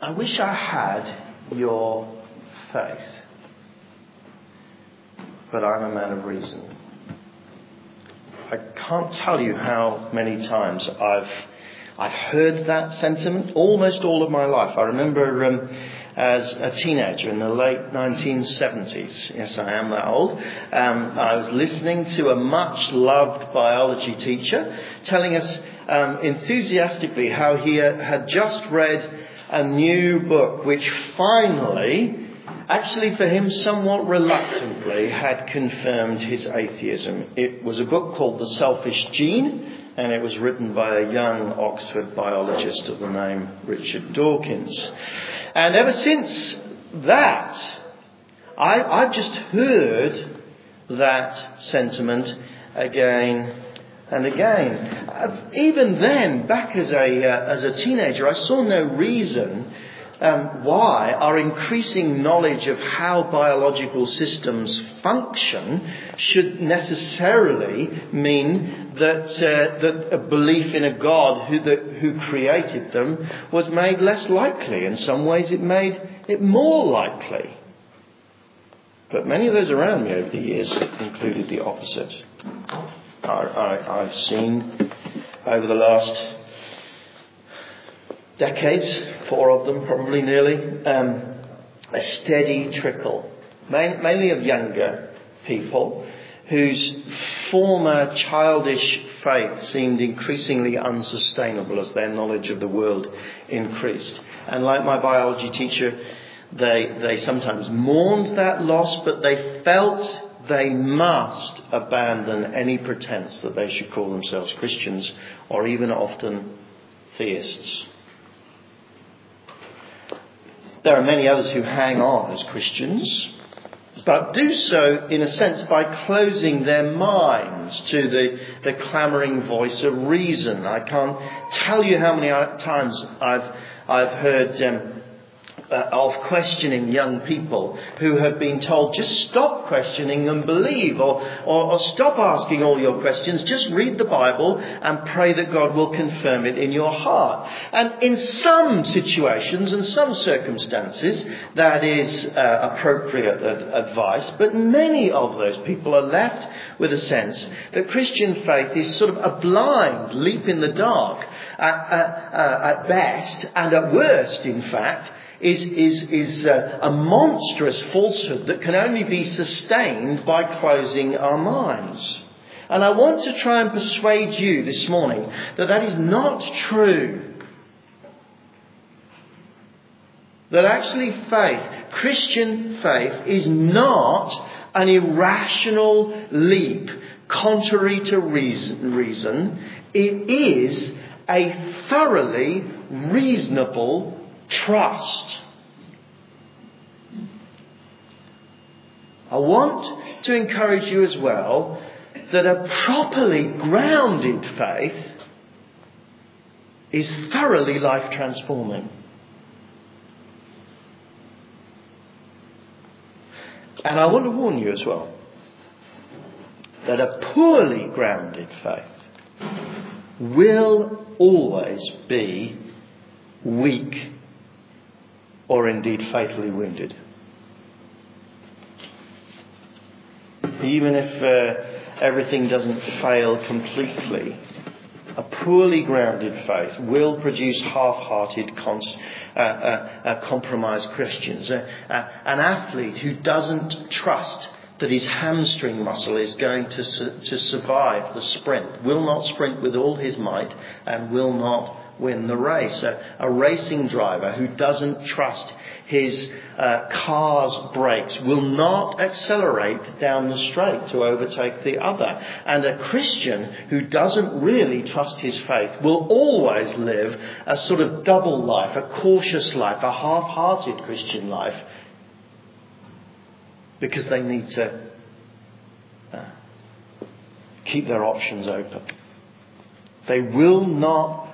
I wish I had your faith, but I'm a man of reason. I can't tell you how many times I've I've heard that sentiment almost all of my life. I remember um, as a teenager in the late 1970s. Yes, I am that old. Um, I was listening to a much loved biology teacher telling us um, enthusiastically how he had just read a new book which finally actually for him somewhat reluctantly had confirmed his atheism. It was a book called The Selfish Gene, and it was written by a young Oxford biologist of the name Richard Dawkins. And ever since that, I, I've just heard that sentiment again and again. Even then, back as a, uh, as a teenager, I saw no reason um, why our increasing knowledge of how biological systems function should necessarily mean that, uh, that a belief in a God who, that, who created them was made less likely. In some ways, it made it more likely. But many of those around me over the years included the opposite. I, I've seen over the last decades, four of them probably nearly, um, a steady trickle, mainly of younger people whose former childish faith seemed increasingly unsustainable as their knowledge of the world increased. And like my biology teacher, they, they sometimes mourned that loss, but they felt they must abandon any pretense that they should call themselves Christians or even often theists. There are many others who hang on as Christians, but do so, in a sense, by closing their minds to the, the clamouring voice of reason. I can't tell you how many times I've, I've heard um, uh, of questioning young people who have been told, just stop questioning and believe, or, or, or, stop asking all your questions, just read the Bible and pray that God will confirm it in your heart. And in some situations and some circumstances, that is uh, appropriate advice, but many of those people are left with a sense that Christian faith is sort of a blind leap in the dark at, at, uh, at best, and at worst, in fact, is, is, is a, a monstrous falsehood that can only be sustained by closing our minds. And I want to try and persuade you this morning that that is not true. That actually faith, Christian faith, is not an irrational leap contrary to reason. reason. It is a thoroughly reasonable trust. I want to encourage you as well that a properly grounded faith is thoroughly life transforming. And I want to warn you as well that a poorly grounded faith will always be weak or indeed fatally wounded. Even if uh, everything doesn't fail completely, a poorly grounded faith will produce half-hearted, cons- uh, uh, uh compromised Christians. Uh, uh, an athlete who doesn't trust that his hamstring muscle is going to, su- to survive the sprint will not sprint with all his might and will not win the race. A, a racing driver who doesn't trust his uh, car's brakes will not accelerate down the straight to overtake the other. And a Christian who doesn't really trust his faith will always live a sort of double life, a cautious life, a half-hearted Christian life, because they need to uh, keep their options open. They will not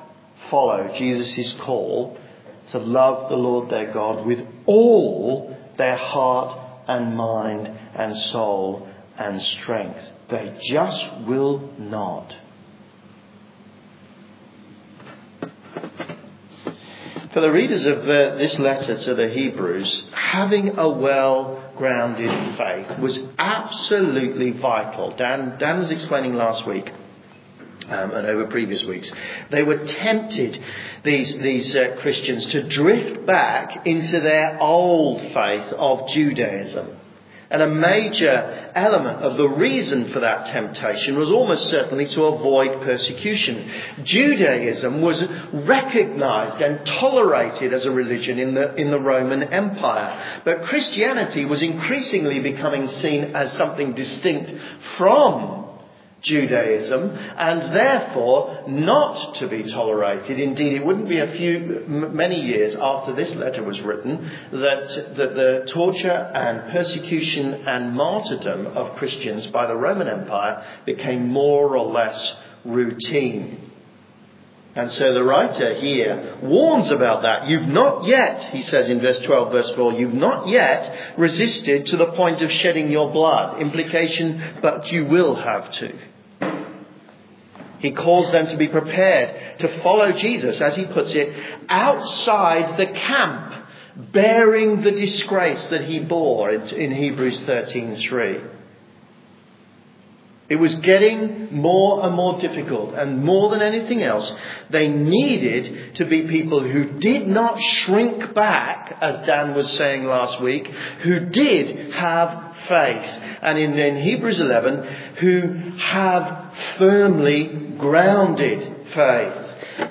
follow Jesus' call to love the Lord their God with all their heart and mind and soul and strength. They just will not. For the readers of the, this letter to the Hebrews, having a well grounded faith was absolutely vital. Dan, Dan was explaining last week. Um, and over previous weeks, they were tempted, these, these uh, Christians, to drift back into their old faith of Judaism. And a major element of the reason for that temptation was almost certainly to avoid persecution. Judaism was recognized and tolerated as a religion in the, in the Roman Empire. But Christianity was increasingly becoming seen as something distinct from Judaism and therefore not to be tolerated. Indeed, it wouldn't be a few, many years after this letter was written that, that the torture and persecution and martyrdom of Christians by the Roman Empire became more or less routine. And so the writer here warns about that. You've not yet, he says in verse 12, verse 4, you've not yet resisted to the point of shedding your blood. Implication, but you will have to. He calls them to be prepared to follow Jesus, as he puts it, outside the camp, bearing the disgrace that he bore in Hebrews 13:3. It was getting more and more difficult, and more than anything else, they needed to be people who did not shrink back, as Dan was saying last week, who did have faith. And in, in Hebrews 11, who have firmly grounded faith.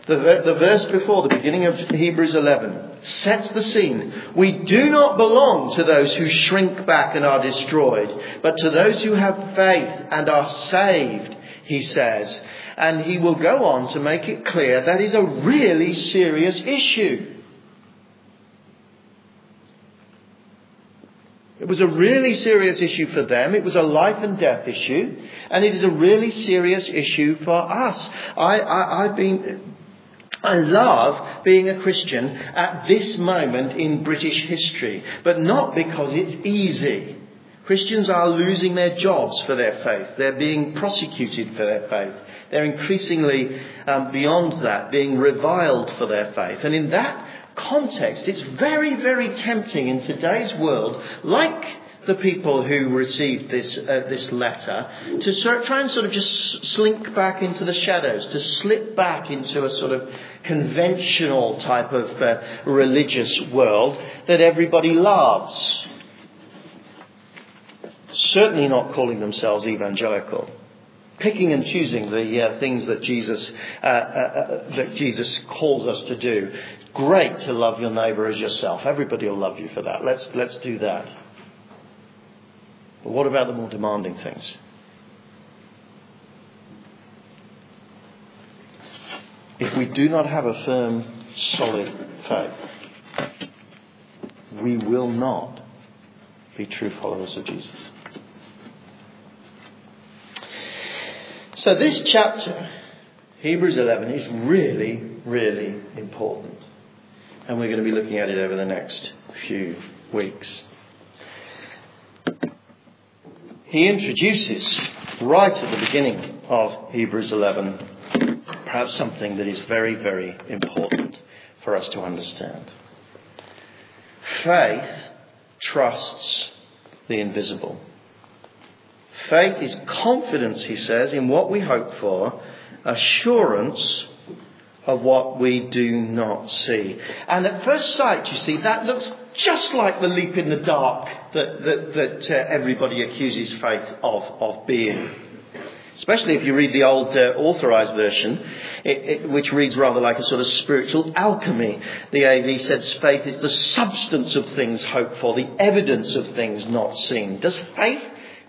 The, the verse before, the beginning of Hebrews 11, sets the scene. We do not belong to those who shrink back and are destroyed, but to those who have faith and are saved, he says. And he will go on to make it clear that is a really serious issue. It was a really serious issue for them. It was a life and death issue. And it is a really serious issue for us. I, I, I've been, I love being a Christian at this moment in British history, but not because it's easy. Christians are losing their jobs for their faith. They're being prosecuted for their faith. They're increasingly um, beyond that, being reviled for their faith. And in that context, it's very, very tempting in today's world, like the people who received this, uh, this letter, to sort, try and sort of just slink back into the shadows, to slip back into a sort of conventional type of uh, religious world that everybody loves. Certainly not calling themselves evangelical picking and choosing the uh, things that Jesus, uh, uh, uh, that Jesus calls us to do. Great to love your neighbour as yourself. Everybody will love you for that. Let's, let's do that. But what about the more demanding things? If we do not have a firm, solid faith, we will not be true followers of Jesus. So, this chapter, Hebrews 11, is really, really important. And we're going to be looking at it over the next few weeks. He introduces, right at the beginning of Hebrews 11, perhaps something that is very, very important for us to understand. Faith trusts the invisible. Faith is confidence, he says, in what we hope for, assurance of what we do not see. And at first sight, you see, that looks just like the leap in the dark that, that, that uh, everybody accuses faith of, of being. Especially if you read the old uh, authorized version, it, it, which reads rather like a sort of spiritual alchemy. The AV says faith is the substance of things hoped for, the evidence of things not seen. Does faith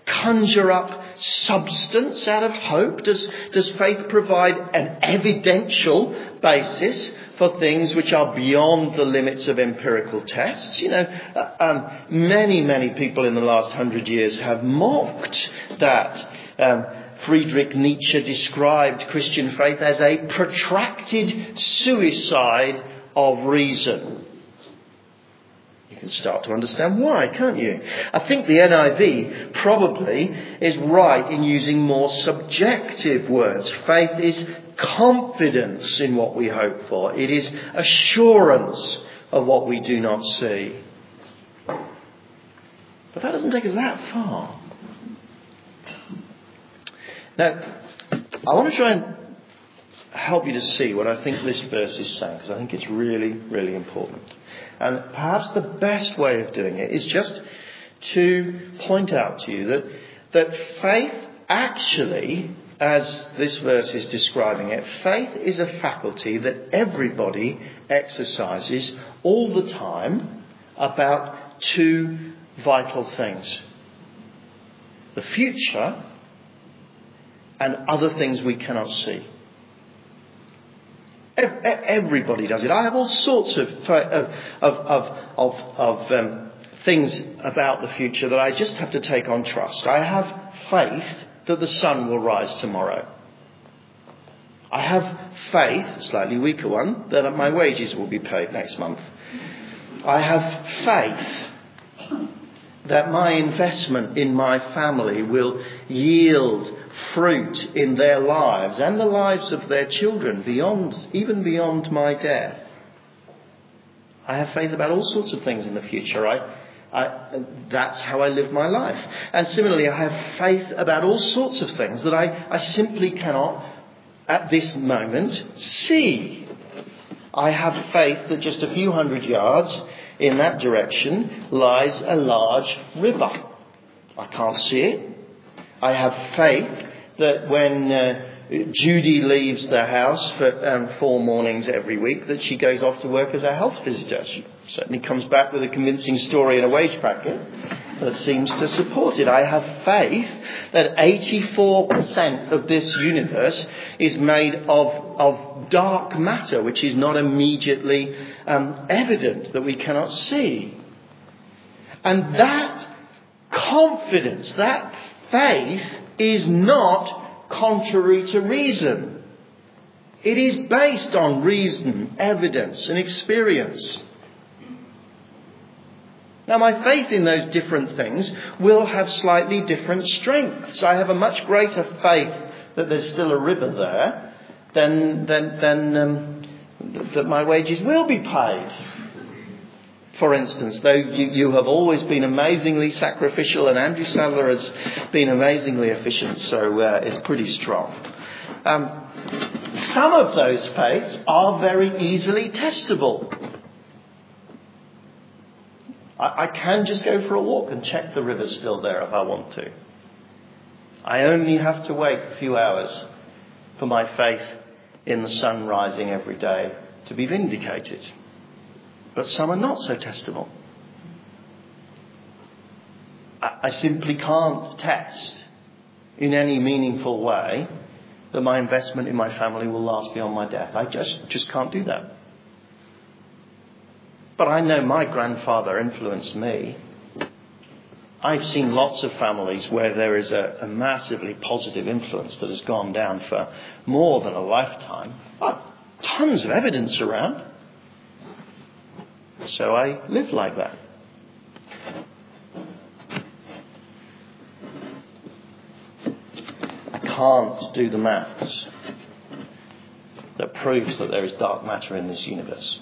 conjure up substance out of hope? Does, does faith provide an evidential basis for things which are beyond the limits of empirical tests? You know, uh, um, many, many people in the last hundred years have mocked that. Um, Friedrich Nietzsche described Christian faith as a protracted suicide of reason can start to understand why, can't you? I think the NIV probably is right in using more subjective words. Faith is confidence in what we hope for. It is assurance of what we do not see. But that doesn't take us that far. Now, I want to try and help you to see what I think this verse is saying, because I think it's really, really important. And perhaps the best way of doing it is just to point out to you that, that faith actually, as this verse is describing it, faith is a faculty that everybody exercises all the time about two vital things the future and other things we cannot see. Everybody does it. I have all sorts of, of, of, of, of um, things about the future that I just have to take on trust. I have faith that the sun will rise tomorrow. I have faith, slightly weaker one, that my wages will be paid next month. I have faith that my investment in my family will yield fruit in their lives and the lives of their children beyond, even beyond my death. I have faith about all sorts of things in the future. I, I, that's how I live my life. And similarly, I have faith about all sorts of things that I, I simply cannot, at this moment, see. I have faith that just a few hundred yards in that direction lies a large river. I can't see it. I have faith that when uh, Judy leaves the house for um, four mornings every week, that she goes off to work as a health visitor. She certainly comes back with a convincing story and a wage packet that seems to support it. I have faith that 84% of this universe is made of, of dark matter, which is not immediately um, evident, that we cannot see. And that confidence, that faith, is not contrary to reason. It is based on reason, evidence, and experience. Now, my faith in those different things will have slightly different strengths. I have a much greater faith that there's still a river there than, than, than um, that my wages will be paid. For instance, though you, you have always been amazingly sacrificial and Andrew Sadler has been amazingly efficient, so uh, it's pretty strong. Um, some of those faiths are very easily testable. I, I can just go for a walk and check the river's still there if I want to. I only have to wait a few hours for my faith in the sun rising every day to be vindicated but some are not so testable. I simply can't test in any meaningful way that my investment in my family will last beyond my death. I just, just can't do that. But I know my grandfather influenced me. I've seen lots of families where there is a, a massively positive influence that has gone down for more than a lifetime. Tons of evidence around. So I live like that. I can't do the maths that proves that there is dark matter in this universe.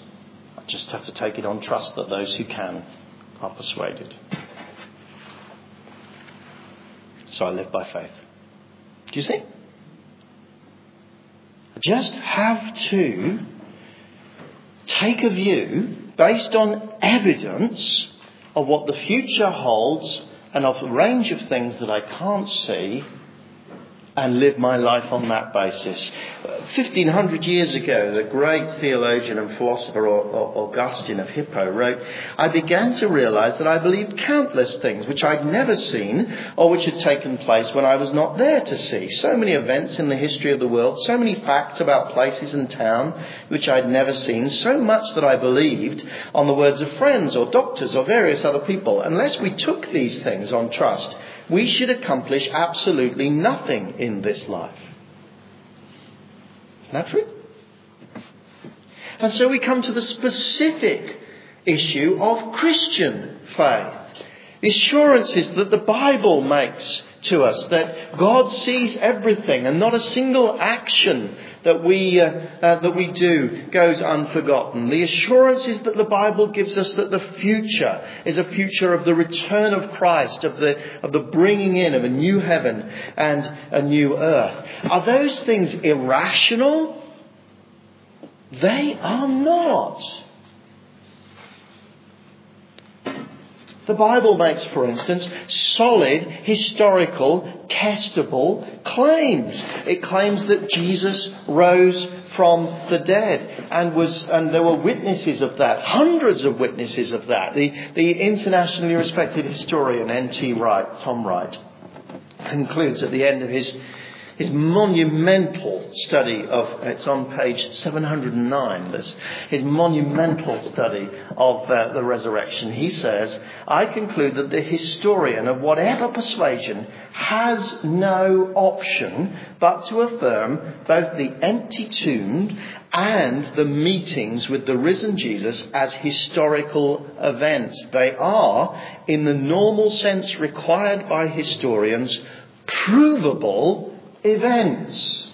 I just have to take it on trust that those who can are persuaded. So I live by faith. Do you see? I just have to take a view based on evidence of what the future holds and of a range of things that I can't see and live my life on that basis. 1500 years ago, the great theologian and philosopher Augustine of Hippo wrote, I began to realize that I believed countless things which I'd never seen or which had taken place when I was not there to see. So many events in the history of the world, so many facts about places and town which I'd never seen, so much that I believed on the words of friends or doctors or various other people. Unless we took these things on trust, we should accomplish absolutely nothing in this life. Isn't that true? And so we come to the specific issue of Christian faith. The assurances that the Bible makes to us that God sees everything and not a single action that we, uh, uh, that we do goes unforgotten. The assurances that the Bible gives us that the future is a future of the return of Christ, of the, of the bringing in of a new heaven and a new earth. Are those things irrational? They are not. The Bible makes, for instance, solid, historical, testable claims. It claims that Jesus rose from the dead and was, and there were witnesses of that, hundreds of witnesses of that. The, the internationally respected historian N.T. Wright, Tom Wright, concludes at the end of his his monumental study of, it's on page 709, this, his monumental study of uh, the resurrection. He says, I conclude that the historian of whatever persuasion has no option but to affirm both the empty tomb and the meetings with the risen Jesus as historical events. They are, in the normal sense required by historians, provable events.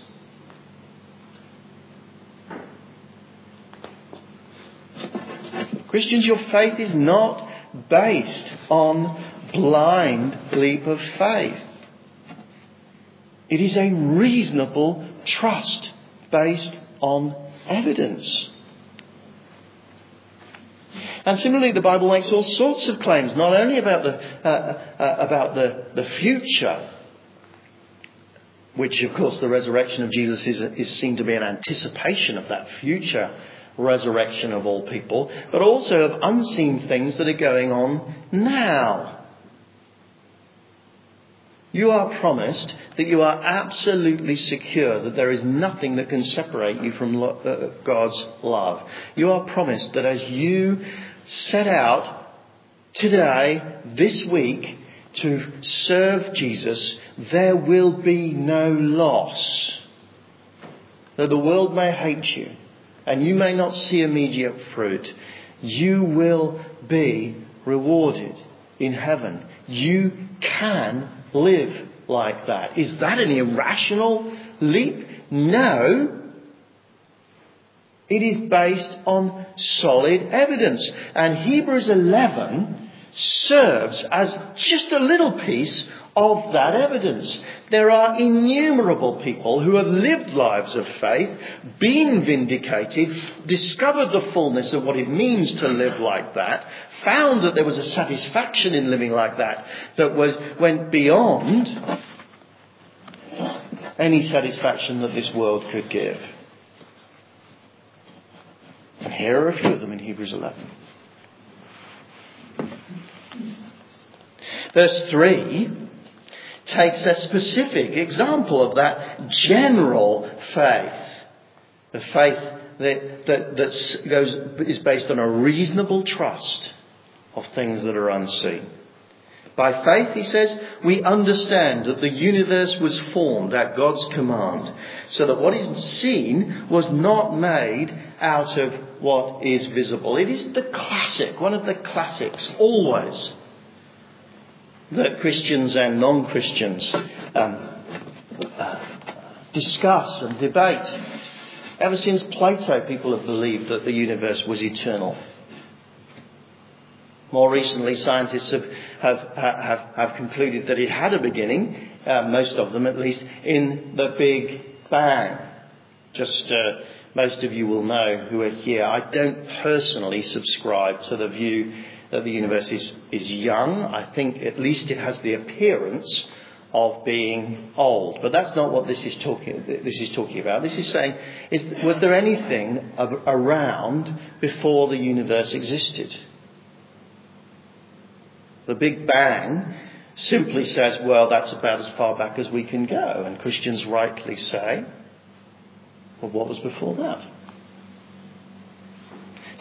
Christians, your faith is not based on blind leap of faith. It is a reasonable trust based on evidence. And similarly, the Bible makes all sorts of claims, not only about the, uh, uh, about the, the future, which, of course, the resurrection of Jesus is, is seen to be an anticipation of that future resurrection of all people, but also of unseen things that are going on now. You are promised that you are absolutely secure that there is nothing that can separate you from uh, God's love. You are promised that as you set out today, this week, to serve Jesus, there will be no loss. Though the world may hate you and you may not see immediate fruit, you will be rewarded in heaven. You can live like that. Is that an irrational leap? No. It is based on solid evidence. And Hebrews 11 serves as just a little piece of that evidence. There are innumerable people who have lived lives of faith, been vindicated, discovered the fullness of what it means to live like that, found that there was a satisfaction in living like that that was, went beyond any satisfaction that this world could give. And here are a few of them in Hebrews 11. Verse 3 takes a specific example of that general faith. The faith that, that, goes, is based on a reasonable trust of things that are unseen. By faith, he says, we understand that the universe was formed at God's command, so that what is seen was not made out of what is visible. It is the classic, one of the classics, always that Christians and non Christians um, uh, discuss and debate. Ever since Plato, people have believed that the universe was eternal. More recently, scientists have, have, have, have concluded that it had a beginning, uh, most of them at least, in the Big Bang. Just uh, most of you will know who are here. I don't personally subscribe to the view that the universe is, is young. I think at least it has the appearance of being old. But that's not what this is talking, this is talking about. This is saying, is, was there anything around before the universe existed? The Big Bang simply says, well, that's about as far back as we can go. And Christians rightly say, well, what was before that?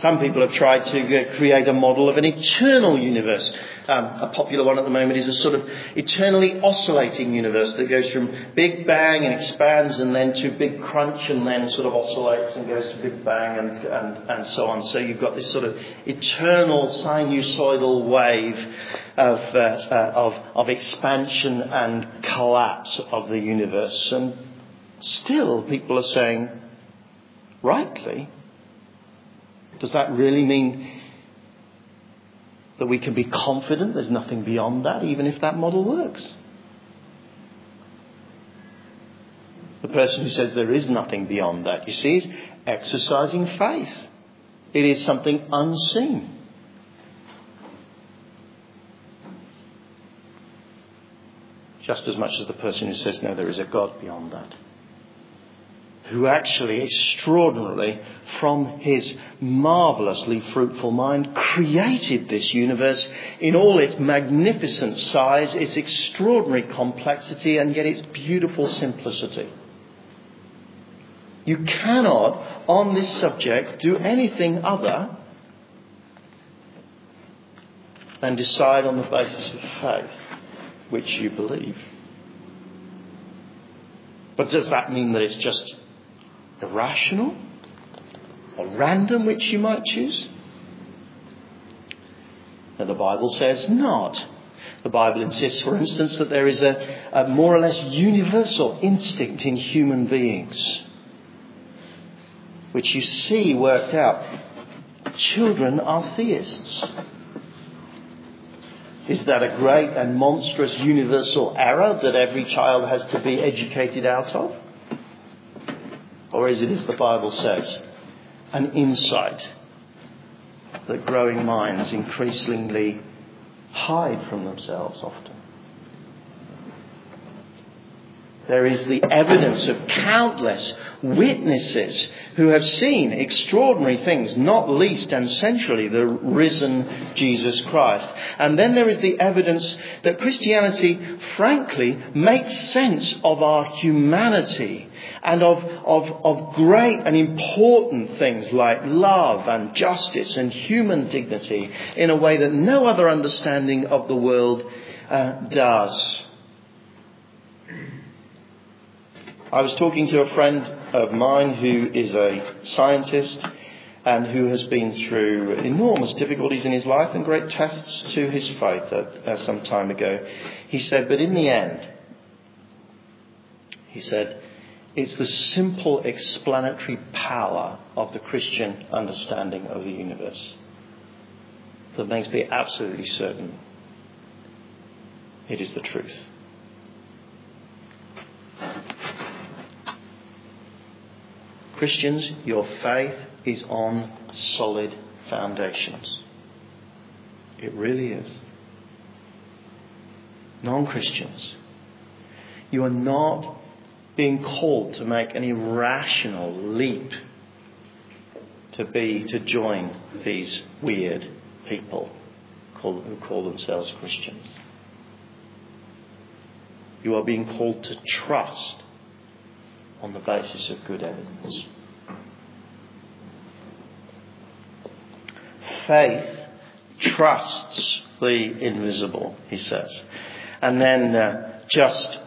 Some people have tried to create a model of an eternal universe. Um, a popular one at the moment is a sort of eternally oscillating universe that goes from Big Bang and expands and then to Big Crunch and then sort of oscillates and goes to Big Bang and, and, and so on. So you've got this sort of eternal sinusoidal wave of, uh, uh, of, of expansion and collapse of the universe. And still people are saying, rightly, does that really mean that we can be confident there's nothing beyond that, even if that model works. The person who says there is nothing beyond that, you see, is exercising faith. It is something unseen. Just as much as the person who says, no, there is a God beyond that who actually extraordinarily, from his marvelously fruitful mind, created this universe in all its magnificent size, its extraordinary complexity, and yet its beautiful simplicity. You cannot, on this subject, do anything other than decide on the basis of faith, which you believe. But does that mean that it's just irrational or random, which you might choose? Now, the Bible says not. The Bible insists, for instance, that there is a, a more or less universal instinct in human beings, which you see worked out. Children are theists. Is that a great and monstrous universal error that every child has to be educated out of? Or is it, as the Bible says, an insight that growing minds increasingly hide from themselves often? There is the evidence of countless witnesses who have seen extraordinary things, not least and centrally the risen Jesus Christ. And then there is the evidence that Christianity, frankly, makes sense of our humanity and of, of, of great and important things like love and justice and human dignity in a way that no other understanding of the world uh, does. I was talking to a friend of mine who is a scientist and who has been through enormous difficulties in his life and great tests to his faith uh, some time ago. He said, but in the end, he said, it's the simple explanatory power of the Christian understanding of the universe that makes me absolutely certain it is the truth. Christians, your faith is on solid foundations. It really is. Non Christians, you are not being called to make an irrational leap to be to join these weird people call, who call themselves Christians. You are being called to trust on the basis of good evidence. Faith trusts the invisible, he says. And then uh, just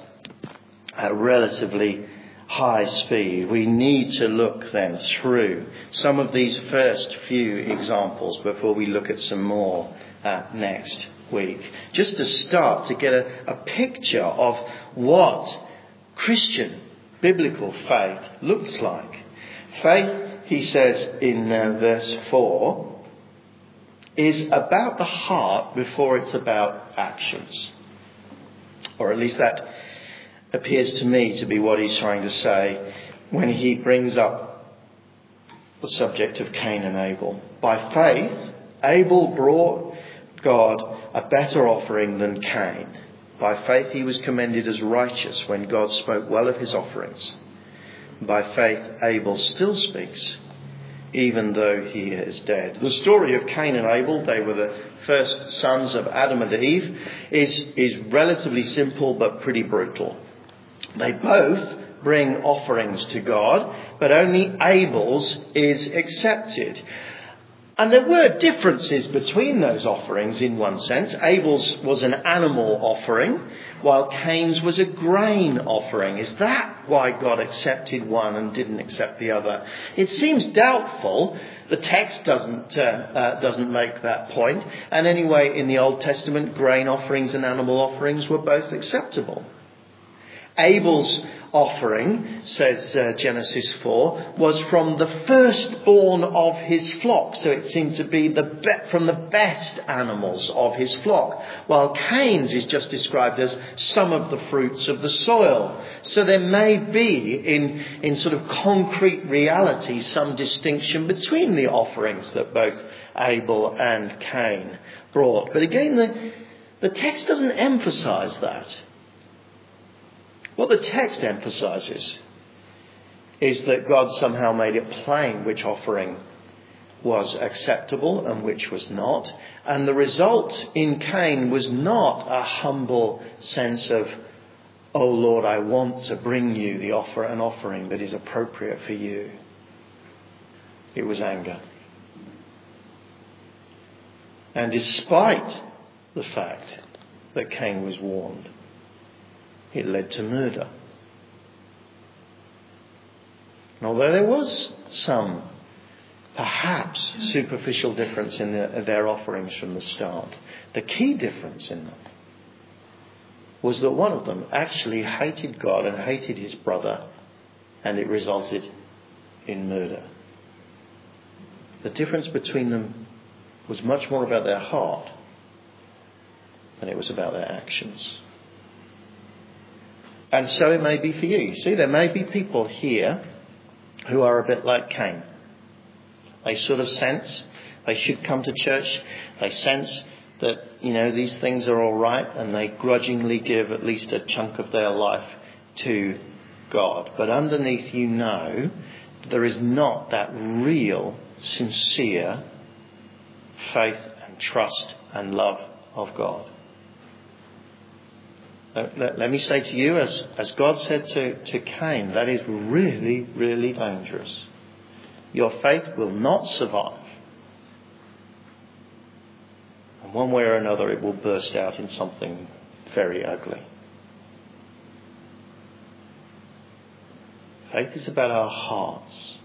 at relatively high speed. We need to look then through some of these first few examples before we look at some more uh, next week. Just to start to get a, a picture of what Christian biblical faith looks like. Faith, he says in uh, verse 4, is about the heart before it's about actions. Or at least that appears to me to be what he's trying to say when he brings up the subject of Cain and Abel. By faith, Abel brought God a better offering than Cain. By faith, he was commended as righteous when God spoke well of his offerings. By faith, Abel still speaks, even though he is dead. The story of Cain and Abel, they were the first sons of Adam and Eve, is, is relatively simple but pretty brutal. They both bring offerings to God, but only Abel's is accepted. And there were differences between those offerings in one sense. Abel's was an animal offering, while Cain's was a grain offering. Is that why God accepted one and didn't accept the other? It seems doubtful. The text doesn't, uh, uh, doesn't make that point. And anyway, in the Old Testament, grain offerings and animal offerings were both acceptable. Abel's offering, says uh, Genesis 4, was from the firstborn of his flock. So it seemed to be the be- from the best animals of his flock. While Cain's is just described as some of the fruits of the soil. So there may be, in, in sort of concrete reality, some distinction between the offerings that both Abel and Cain brought. But again, the, the text doesn't emphasize that. What the text emphasizes is that God somehow made it plain which offering was acceptable and which was not. And the result in Cain was not a humble sense of, oh Lord, I want to bring you the offer, an offering that is appropriate for you. It was anger. And despite the fact that Cain was warned, it led to murder. And although there was some, perhaps, superficial difference in the, their offerings from the start, the key difference in them was that one of them actually hated God and hated his brother, and it resulted in murder. The difference between them was much more about their heart than it was about their actions. And so it may be for you. See, there may be people here who are a bit like Cain. They sort of sense they should come to church. They sense that, you know, these things are all right and they grudgingly give at least a chunk of their life to God. But underneath you know there is not that real, sincere faith and trust and love of God. Let, let, me say to you, as, as God said to, to Cain, that is really, really dangerous. Your faith will not survive. And one way or another, it will burst out in something very ugly. Faith is about our hearts.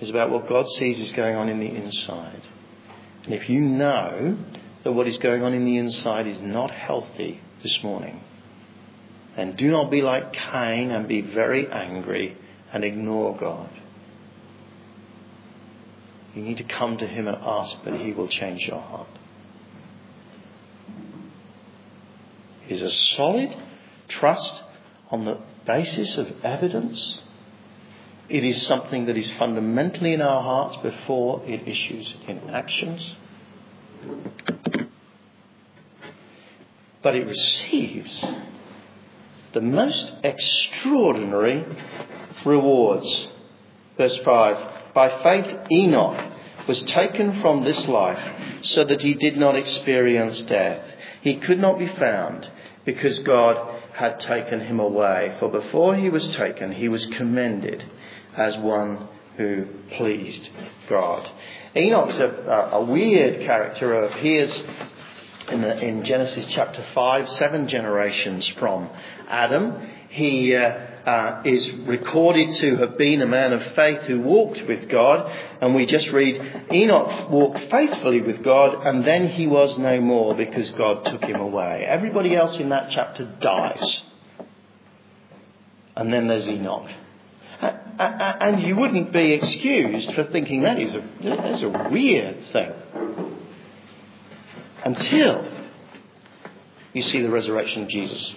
It's about what God sees is going on in the inside. And if you know that what is going on in the inside is not healthy this morning. And do not be like Cain and be very angry and ignore God. You need to come to Him and ask that He will change your heart. It is a solid trust on the basis of evidence. It is something that is fundamentally in our hearts before it issues in actions but it receives the most extraordinary rewards. Verse 5 By faith, Enoch was taken from this life so that he did not experience death. He could not be found because God had taken him away. For before he was taken, he was commended as one who pleased God. Enoch's a, a weird character. Appears in, the, in Genesis chapter 5, seven generations from Adam. He uh, uh, is recorded to have been a man of faith who walked with God. And we just read, Enoch walked faithfully with God, and then he was no more because God took him away. Everybody else in that chapter dies. And then there's Enoch. And you wouldn't be excused for thinking that is a, that is a weird thing until you see the resurrection of Jesus.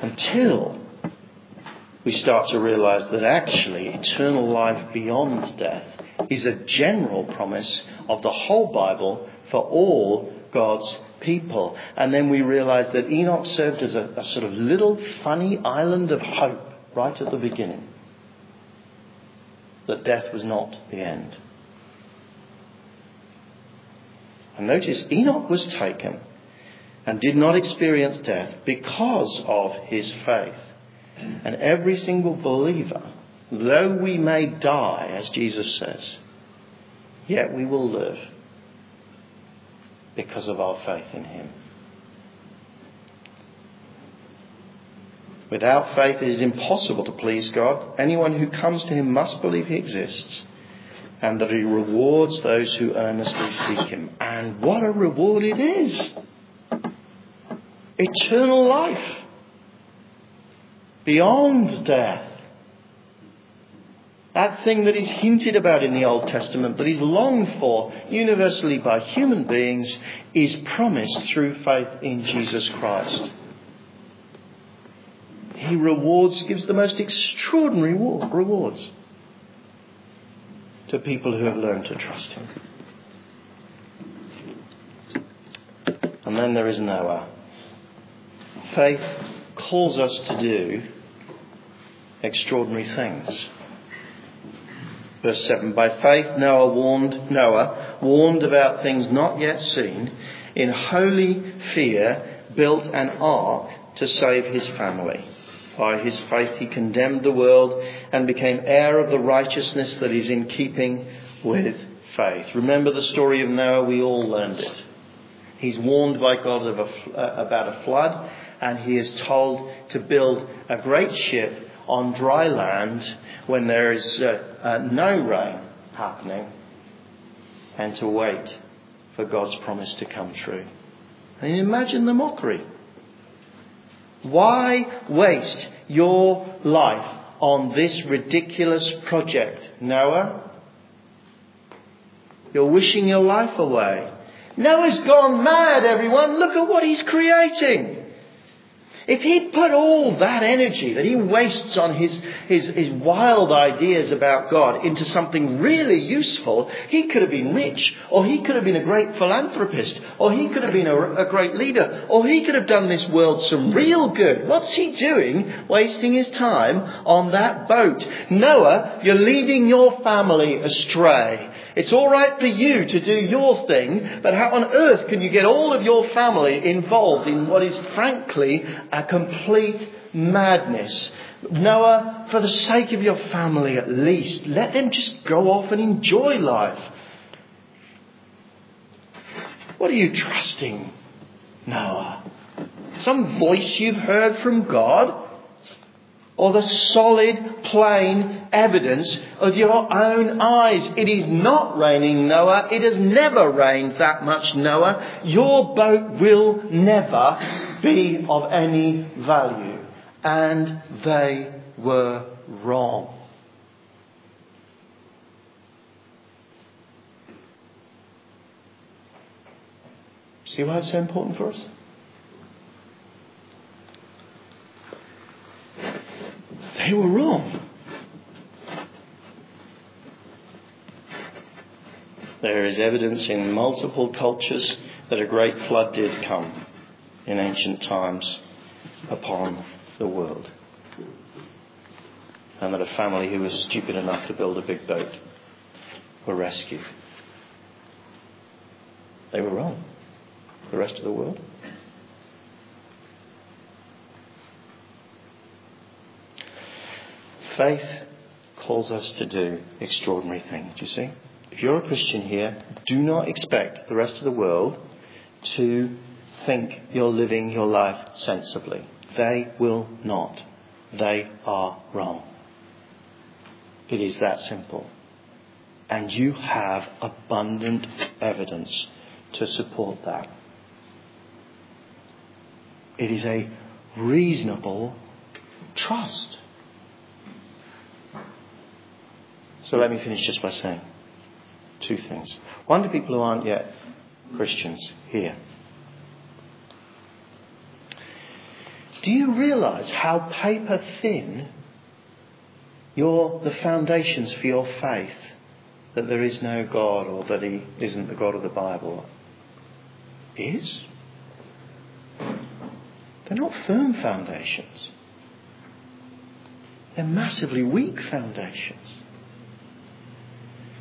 Until we start to realize that actually eternal life beyond death is a general promise of the whole Bible for all God's people. And then we realize that Enoch served as a, a sort of little funny island of hope right at the beginning. That death was not the end. And notice Enoch was taken and did not experience death because of his faith. And every single believer though we may die, as Jesus says, yet we will live because of our faith in Him. Without faith, it is impossible to please God. Anyone who comes to Him must believe He exists and that He rewards those who earnestly seek Him. And what a reward it is! Eternal life beyond death. That thing that is hinted about in the Old Testament, that is longed for universally by human beings, is promised through faith in Jesus Christ. He rewards, gives the most extraordinary rewards to people who have learned to trust Him. And then there is Noah. Faith calls us to do extraordinary things. Verse 7 By faith Noah warned Noah warned about things not yet seen in holy fear built an ark to save his family. By his faith he condemned the world and became heir of the righteousness that is in keeping with faith. Remember the story of Noah? We all learned it. He's warned by God a, uh, about a flood and he is told to build a great ship on dry land when there is uh, uh, no rain happening and to wait for God's promise to come true. And imagine the mockery. Why waste your life on this ridiculous project, Noah? You're wishing your life away. Noah's gone mad, everyone. Look at what he's creating. If he'd put all that energy that he wastes on his, his, his wild ideas about God into something really useful, he could have been rich, or he could have been a great philanthropist, or he could have been a, a great leader, or he could have done this world some real good. What's he doing wasting his time on that boat? Noah, you're leading your family astray. It's all right for you to do your thing, but how on earth can you get all of your family involved in what is frankly a complete madness. Noah, for the sake of your family at least, let them just go off and enjoy life. What are you trusting, Noah? Some voice you've heard from God? Or the solid, plain evidence of your own eyes? It is not raining, Noah. It has never rained that much, Noah. Your boat will never be of any value. And they were wrong. See why it's so important for us? They were wrong. There is evidence in multiple cultures that a great flood did come in ancient times upon the world. And that a family who was stupid enough to build a big boat were rescued. They were wrong. The rest of the world. Faith calls us to do extraordinary things, you see. If you're a Christian here, do not expect the rest of the world to think you're living your life sensibly. They will not. They are wrong. It is that simple. And you have abundant evidence to support that. It is a reasonable trust. So let me finish just by saying two things. One to people who aren't yet Christians here. Do you realize how paper thin your, the foundations for your faith that there is no God or that He isn't the God of the Bible is? They're not firm foundations. They're massively weak foundations.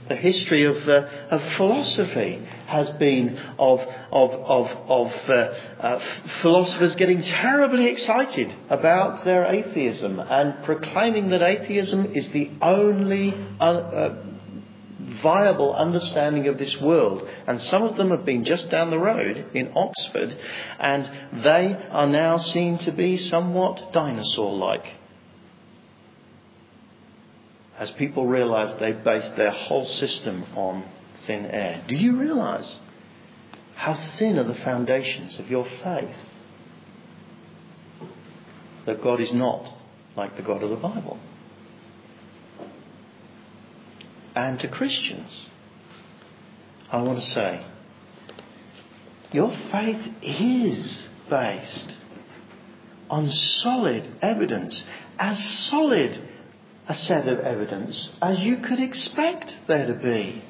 The history of, uh, of philosophy has been of, of, of, of uh, uh, philosophers getting terribly excited about their atheism and proclaiming that atheism is the only uh, uh, viable understanding of this world. And some of them have been just down the road in Oxford, and they are now seen to be somewhat dinosaur like as people realize they base their whole system on thin air. Do you realize how thin are the foundations of your faith? That God is not like the God of the Bible. And to Christians, I want to say, your faith is based on solid evidence, as solid a set of evidence as you could expect there to be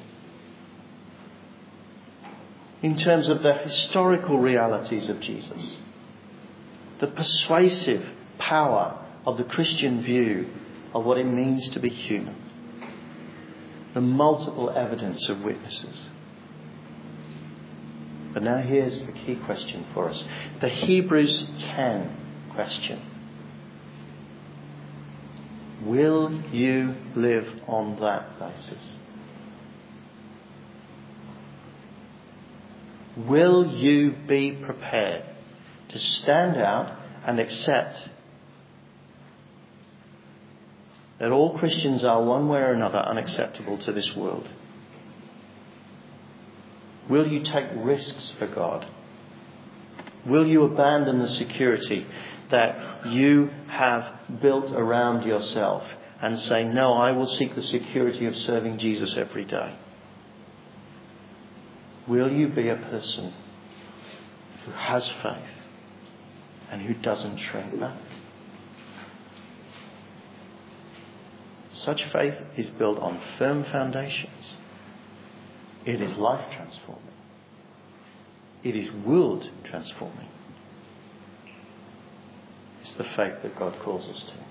in terms of the historical realities of Jesus, the persuasive power of the Christian view of what it means to be human, the multiple evidence of witnesses. But now here's the key question for us the Hebrews 10 question. Will you live on that basis? Will you be prepared to stand out and accept that all Christians are, one way or another, unacceptable to this world? Will you take risks for God? Will you abandon the security that you have built around yourself and say, No, I will seek the security of serving Jesus every day? Will you be a person who has faith and who doesn't shrink back? Such faith is built on firm foundations. It is life transforming. It is world transforming. It's the faith that God calls us to.